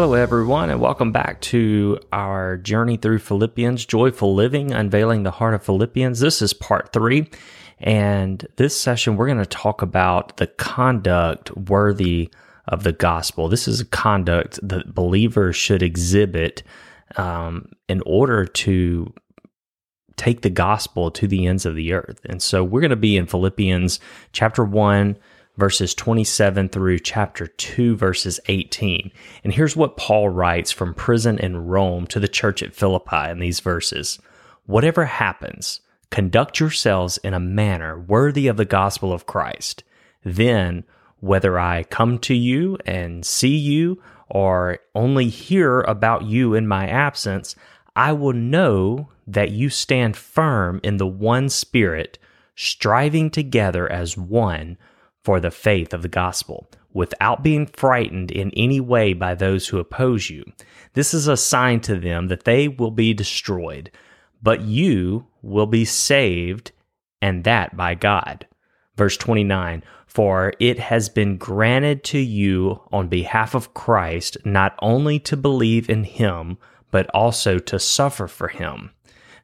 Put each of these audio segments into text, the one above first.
Hello, everyone, and welcome back to our journey through Philippians, Joyful Living, Unveiling the Heart of Philippians. This is part three. And this session, we're going to talk about the conduct worthy of the gospel. This is a conduct that believers should exhibit um, in order to take the gospel to the ends of the earth. And so we're going to be in Philippians chapter 1, verses 27 through chapter 2, verses 18. And here's what Paul writes from prison in Rome to the church at Philippi in these verses Whatever happens, conduct yourselves in a manner worthy of the gospel of Christ. Then, whether I come to you and see you or only hear about you in my absence, I will know that you stand firm in the one Spirit, striving together as one for the faith of the gospel, without being frightened in any way by those who oppose you. This is a sign to them that they will be destroyed, but you will be saved, and that by God. Verse 29 For it has been granted to you on behalf of Christ not only to believe in him, but also to suffer for him.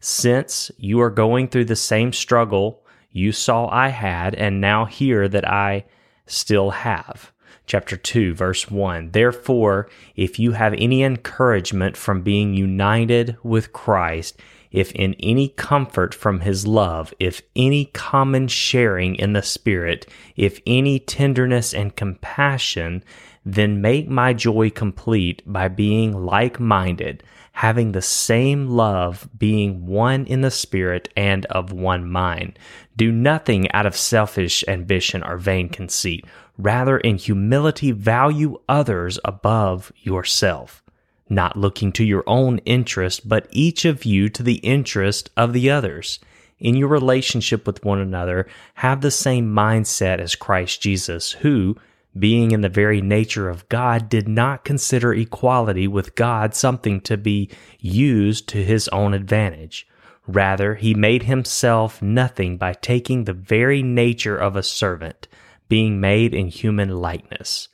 Since you are going through the same struggle you saw I had, and now hear that I still have. Chapter 2, verse 1. Therefore, if you have any encouragement from being united with Christ, if in any comfort from his love, if any common sharing in the Spirit, if any tenderness and compassion, then make my joy complete by being like minded, having the same love, being one in the Spirit and of one mind. Do nothing out of selfish ambition or vain conceit. Rather, in humility, value others above yourself, not looking to your own interest, but each of you to the interest of the others. In your relationship with one another, have the same mindset as Christ Jesus, who, being in the very nature of God, did not consider equality with God something to be used to his own advantage. Rather, he made himself nothing by taking the very nature of a servant, being made in human likeness.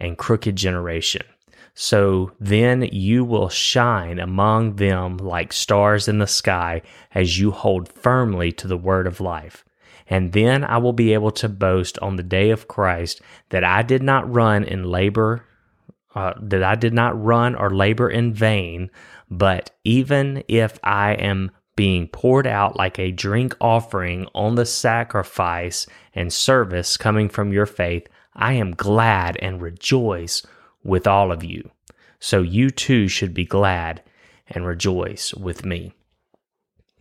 and crooked generation so then you will shine among them like stars in the sky as you hold firmly to the word of life. And then I will be able to boast on the day of Christ that I did not run in labor, uh, that I did not run or labor in vain, but even if I am being poured out like a drink offering on the sacrifice and service coming from your faith, I am glad and rejoice with all of you. So you too should be glad and rejoice with me.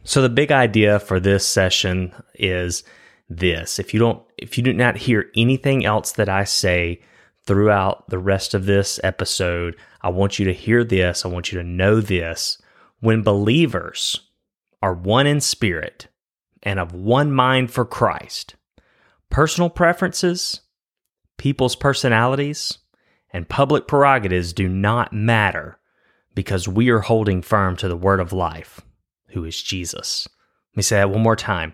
So the big idea for this session is this. If you don't if you do not hear anything else that I say throughout the rest of this episode, I want you to hear this. I want you to know this. When believers are one in spirit and of one mind for Christ, personal preferences, people's personalities, and public prerogatives do not matter because we are holding firm to the word of life, who is Jesus. Let me say that one more time.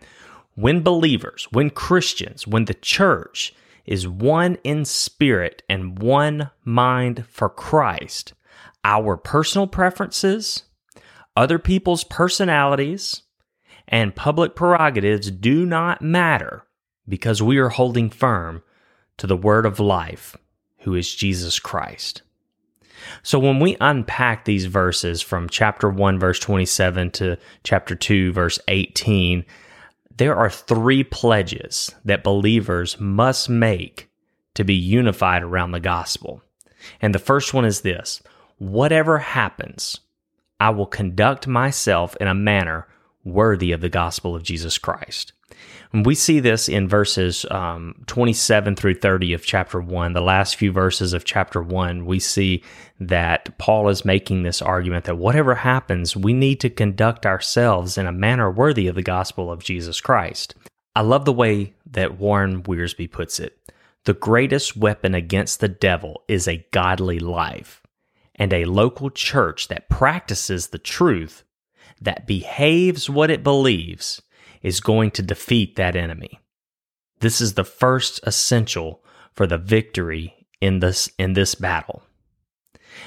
When believers, when Christians, when the church is one in spirit and one mind for Christ, our personal preferences, other people's personalities, and public prerogatives do not matter because we are holding firm to the word of life who is Jesus Christ. So when we unpack these verses from chapter 1, verse 27 to chapter 2, verse 18, there are three pledges that believers must make to be unified around the gospel. And the first one is this whatever happens, I will conduct myself in a manner worthy of the gospel of Jesus Christ. We see this in verses um, 27 through 30 of chapter 1, the last few verses of chapter 1. We see that Paul is making this argument that whatever happens, we need to conduct ourselves in a manner worthy of the gospel of Jesus Christ. I love the way that Warren Wiersbe puts it. The greatest weapon against the devil is a godly life, and a local church that practices the truth, that behaves what it believes, is going to defeat that enemy. This is the first essential for the victory in this in this battle.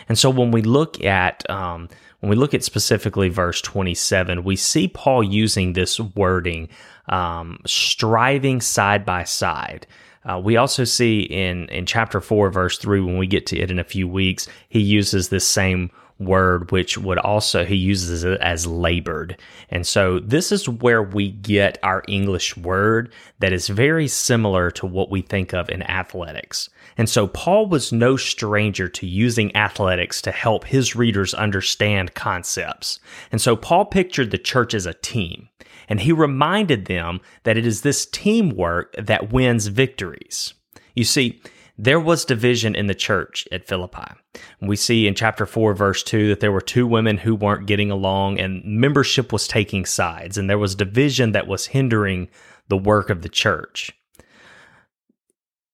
And so when we look at um, when we look at specifically verse 27, we see Paul using this wording, um, striving side by side. Uh, we also see in in chapter four, verse three, when we get to it in a few weeks, he uses this same word, which would also he uses it as labored. And so this is where we get our English word that is very similar to what we think of in athletics. And so Paul was no stranger to using athletics to help his readers understand concepts. And so Paul pictured the church as a team. And he reminded them that it is this teamwork that wins victories. You see, there was division in the church at Philippi. We see in chapter 4, verse 2, that there were two women who weren't getting along, and membership was taking sides, and there was division that was hindering the work of the church.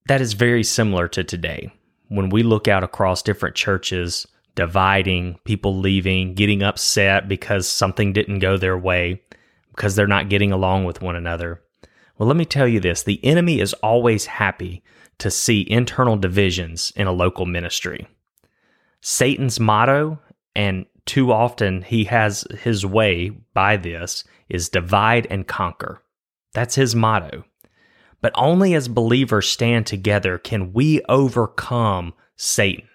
That is very similar to today. When we look out across different churches, dividing, people leaving, getting upset because something didn't go their way, because they're not getting along with one another. Well, let me tell you this the enemy is always happy to see internal divisions in a local ministry. Satan's motto, and too often he has his way by this, is divide and conquer. That's his motto. But only as believers stand together can we overcome Satan.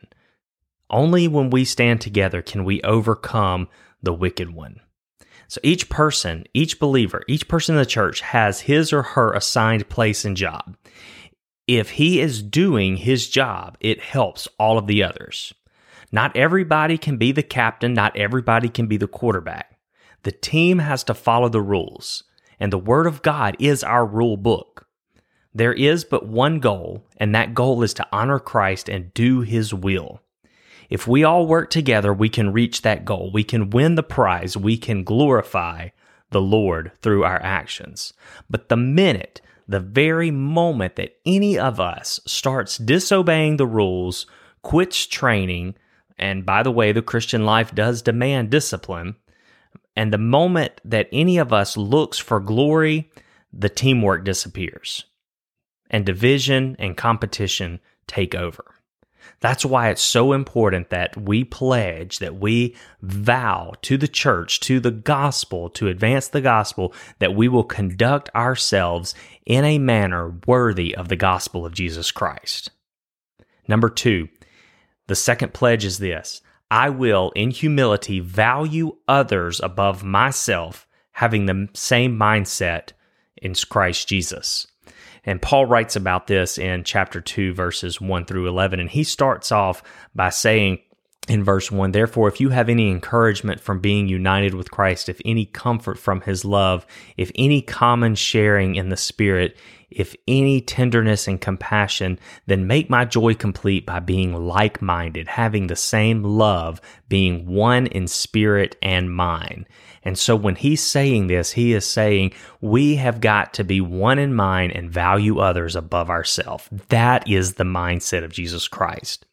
Only when we stand together can we overcome the wicked one. So each person, each believer, each person in the church has his or her assigned place and job. If he is doing his job, it helps all of the others. Not everybody can be the captain, not everybody can be the quarterback. The team has to follow the rules, and the Word of God is our rule book. There is but one goal, and that goal is to honor Christ and do His will. If we all work together, we can reach that goal. We can win the prize. We can glorify the Lord through our actions. But the minute, the very moment that any of us starts disobeying the rules, quits training, and by the way, the Christian life does demand discipline, and the moment that any of us looks for glory, the teamwork disappears, and division and competition take over. That's why it's so important that we pledge, that we vow to the church, to the gospel, to advance the gospel, that we will conduct ourselves in a manner worthy of the gospel of Jesus Christ. Number two, the second pledge is this I will, in humility, value others above myself, having the same mindset in Christ Jesus. And Paul writes about this in chapter 2, verses 1 through 11. And he starts off by saying, in verse 1 Therefore, if you have any encouragement from being united with Christ, if any comfort from his love, if any common sharing in the Spirit, if any tenderness and compassion, then make my joy complete by being like minded, having the same love, being one in spirit and mind. And so when he's saying this, he is saying we have got to be one in mind and value others above ourselves. That is the mindset of Jesus Christ.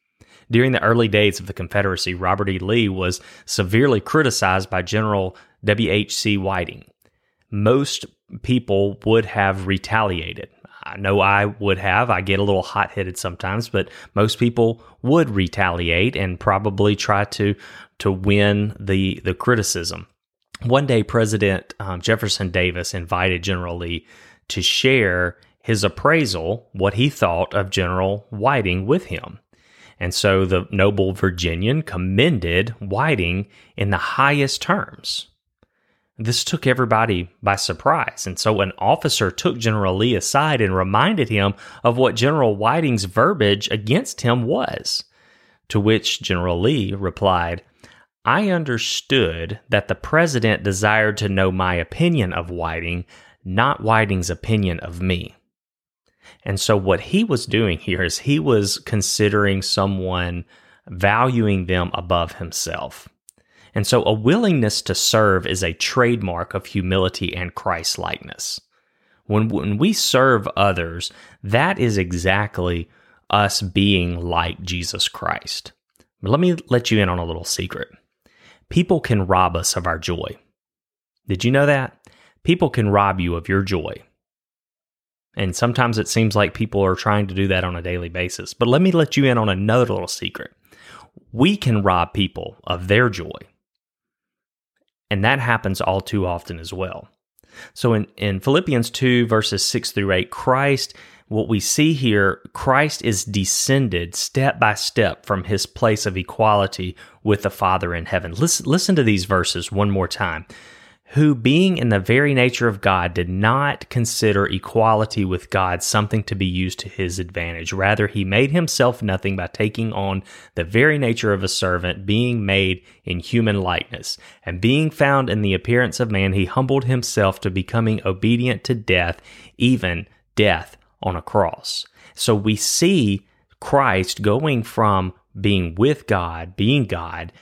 During the early days of the Confederacy, Robert E. Lee was severely criticized by General W.H.C. Whiting. Most people would have retaliated. I know I would have. I get a little hot headed sometimes, but most people would retaliate and probably try to to win the the criticism. One day, President um, Jefferson Davis invited General Lee to share his appraisal, what he thought of General Whiting, with him. And so the noble Virginian commended Whiting in the highest terms. This took everybody by surprise. And so an officer took General Lee aside and reminded him of what General Whiting's verbiage against him was. To which General Lee replied, I understood that the president desired to know my opinion of Whiting, not Whiting's opinion of me. And so what he was doing here is he was considering someone valuing them above himself. And so a willingness to serve is a trademark of humility and Christ likeness. When, when we serve others, that is exactly us being like Jesus Christ. But let me let you in on a little secret. People can rob us of our joy. Did you know that? People can rob you of your joy. And sometimes it seems like people are trying to do that on a daily basis. But let me let you in on another little secret. We can rob people of their joy. And that happens all too often as well. So in, in Philippians 2, verses 6 through 8, Christ, what we see here, Christ is descended step by step from his place of equality with the Father in heaven. Listen, listen to these verses one more time who, being in the very nature of God, did not consider equality with God something to be used to his advantage. Rather, he made himself nothing by taking on the very nature of a servant, being made in human likeness. And being found in the appearance of man, he humbled himself to becoming obedient to death, even death on a cross. So we see Christ going from being with God, being God,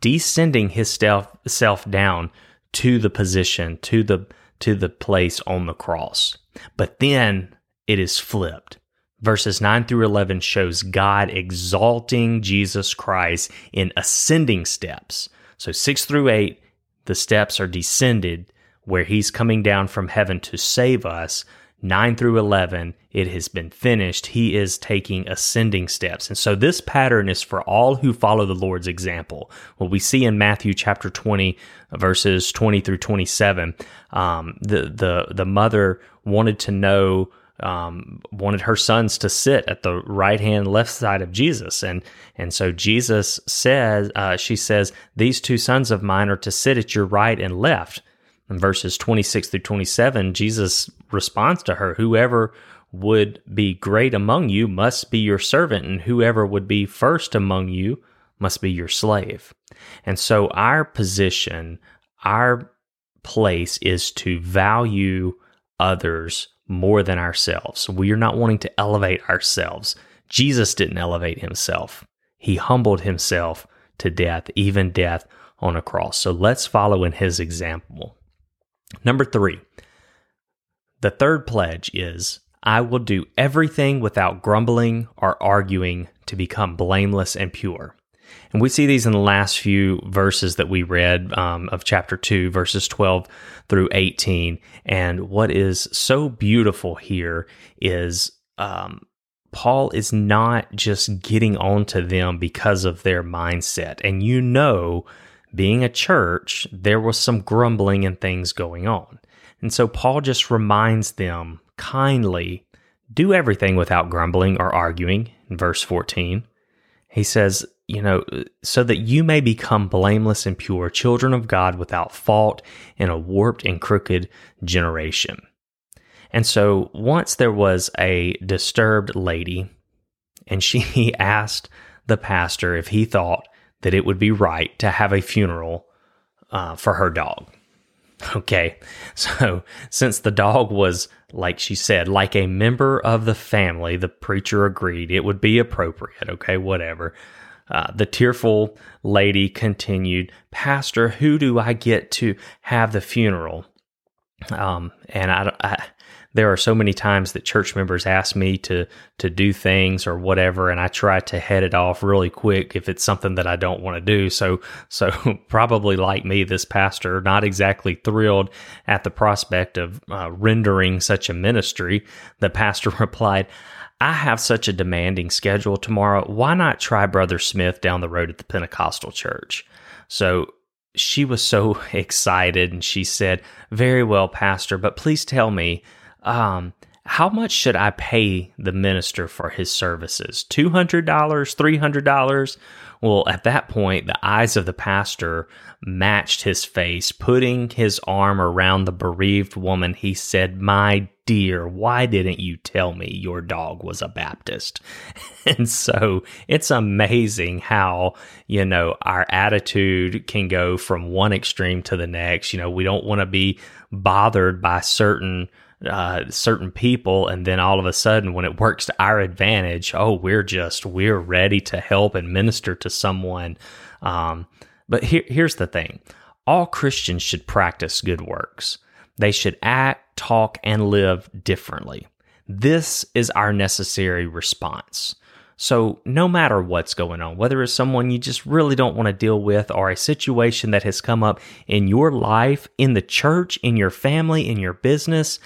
descending his self self down to the position, to the to the place on the cross. But then it is flipped. Verses 9 through 11 shows God exalting Jesus Christ in ascending steps. So 6 through 8, the steps are descended where he's coming down from heaven to save us. 9 through 11, it has been finished. He is taking ascending steps. And so this pattern is for all who follow the Lord's example. What we see in Matthew chapter 20, verses 20 through 27, um, the, the, the mother wanted to know um, wanted her sons to sit at the right hand, left side of Jesus, and and so Jesus says, uh, she says, these two sons of mine are to sit at your right and left. In verses 26 through 27, Jesus responds to her, Whoever would be great among you must be your servant, and whoever would be first among you must be your slave. And so, our position, our place is to value others more than ourselves. We are not wanting to elevate ourselves. Jesus didn't elevate himself, he humbled himself to death, even death on a cross. So, let's follow in his example. Number three, the third pledge is I will do everything without grumbling or arguing to become blameless and pure. And we see these in the last few verses that we read um, of chapter 2, verses 12 through 18. And what is so beautiful here is um, Paul is not just getting on to them because of their mindset. And you know being a church, there was some grumbling and things going on. And so Paul just reminds them kindly do everything without grumbling or arguing in verse 14. He says, you know, so that you may become blameless and pure, children of God without fault in a warped and crooked generation. And so once there was a disturbed lady, and she asked the pastor if he thought that it would be right to have a funeral uh, for her dog. Okay, so since the dog was, like she said, like a member of the family, the preacher agreed it would be appropriate. Okay, whatever. Uh, the tearful lady continued, Pastor, who do I get to have the funeral? Um, and I, I, there are so many times that church members ask me to to do things or whatever and I try to head it off really quick if it's something that I don't want to do. So so probably like me this pastor not exactly thrilled at the prospect of uh, rendering such a ministry the pastor replied I have such a demanding schedule tomorrow. Why not try brother Smith down the road at the Pentecostal church? So she was so excited and she said, Very well, Pastor, but please tell me, um, how much should I pay the minister for his services? $200, $300? Well, at that point, the eyes of the pastor matched his face. Putting his arm around the bereaved woman, he said, My dear, why didn't you tell me your dog was a Baptist? and so it's amazing how, you know, our attitude can go from one extreme to the next. You know, we don't want to be bothered by certain uh, certain people, and then all of a sudden, when it works to our advantage, oh, we're just we're ready to help and minister to someone. Um, but here, here's the thing: all Christians should practice good works. They should act, talk, and live differently. This is our necessary response. So, no matter what's going on, whether it's someone you just really don't want to deal with or a situation that has come up in your life, in the church, in your family, in your business,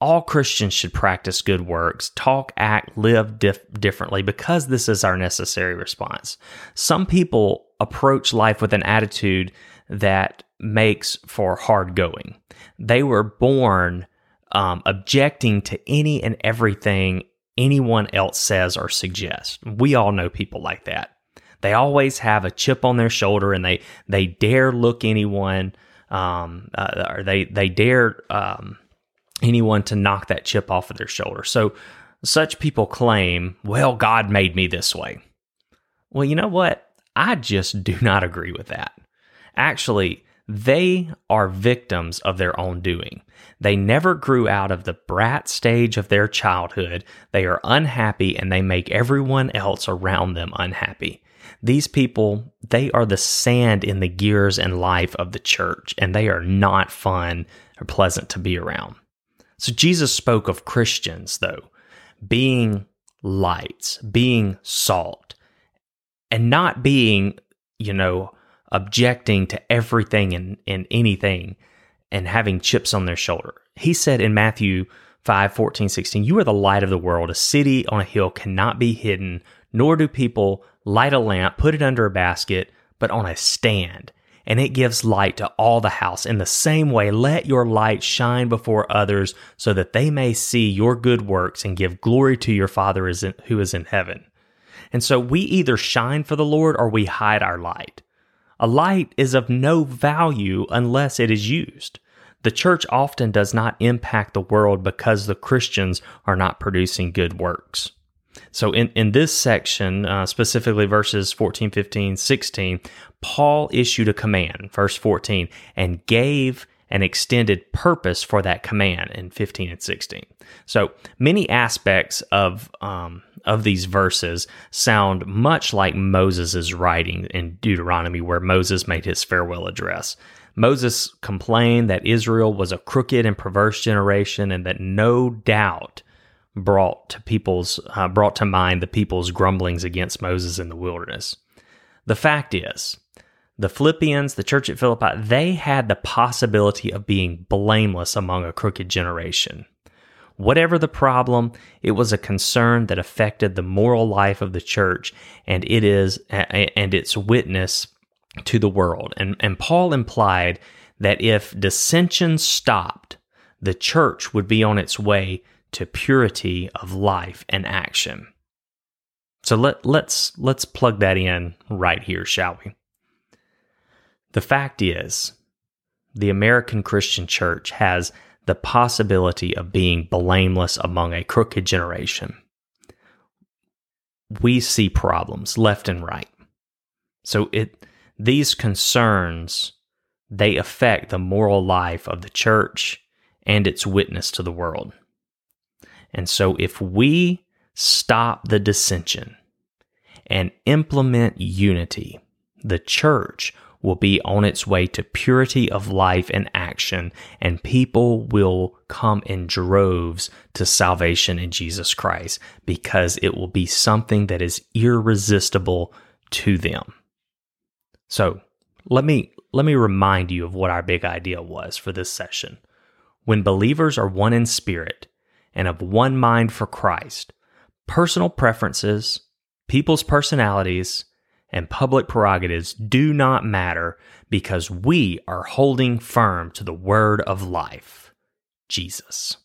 all Christians should practice good works, talk, act, live dif- differently because this is our necessary response. Some people approach life with an attitude that makes for hard going. They were born um, objecting to any and everything anyone else says or suggests. We all know people like that. They always have a chip on their shoulder and they they dare look anyone um, uh, or they they dare um, anyone to knock that chip off of their shoulder. So such people claim, well, God made me this way. Well, you know what? I just do not agree with that. Actually, they are victims of their own doing. They never grew out of the brat stage of their childhood. They are unhappy and they make everyone else around them unhappy. These people, they are the sand in the gears and life of the church, and they are not fun or pleasant to be around. So Jesus spoke of Christians, though, being lights, being salt, and not being, you know, objecting to everything and, and anything and having chips on their shoulder. He said in Matthew 5 14, 16, You are the light of the world. A city on a hill cannot be hidden, nor do people light a lamp, put it under a basket, but on a stand and it gives light to all the house. In the same way, let your light shine before others so that they may see your good works and give glory to your Father who is in heaven. And so we either shine for the Lord or we hide our light. A light is of no value unless it is used. The church often does not impact the world because the Christians are not producing good works. So in, in this section, uh, specifically verses 14, 15, 16, Paul issued a command, verse 14, and gave an extended purpose for that command in 15 and 16. So many aspects of um, of these verses sound much like Moses' writing in Deuteronomy, where Moses made his farewell address. Moses complained that Israel was a crooked and perverse generation, and that no doubt brought to people's uh, brought to mind the people's grumblings against Moses in the wilderness. The fact is, the Philippians, the church at Philippi, they had the possibility of being blameless among a crooked generation. Whatever the problem, it was a concern that affected the moral life of the church and it is and its witness to the world. And, and Paul implied that if dissension stopped, the church would be on its way to purity of life and action. So let, let's let's plug that in right here, shall we? The fact is, the American Christian church has the possibility of being blameless among a crooked generation. We see problems left and right. So it these concerns they affect the moral life of the church and its witness to the world. And so, if we stop the dissension and implement unity, the church will be on its way to purity of life and action, and people will come in droves to salvation in Jesus Christ because it will be something that is irresistible to them. So, let me let me remind you of what our big idea was for this session. When believers are one in spirit, and of one mind for Christ. Personal preferences, people's personalities, and public prerogatives do not matter because we are holding firm to the word of life, Jesus.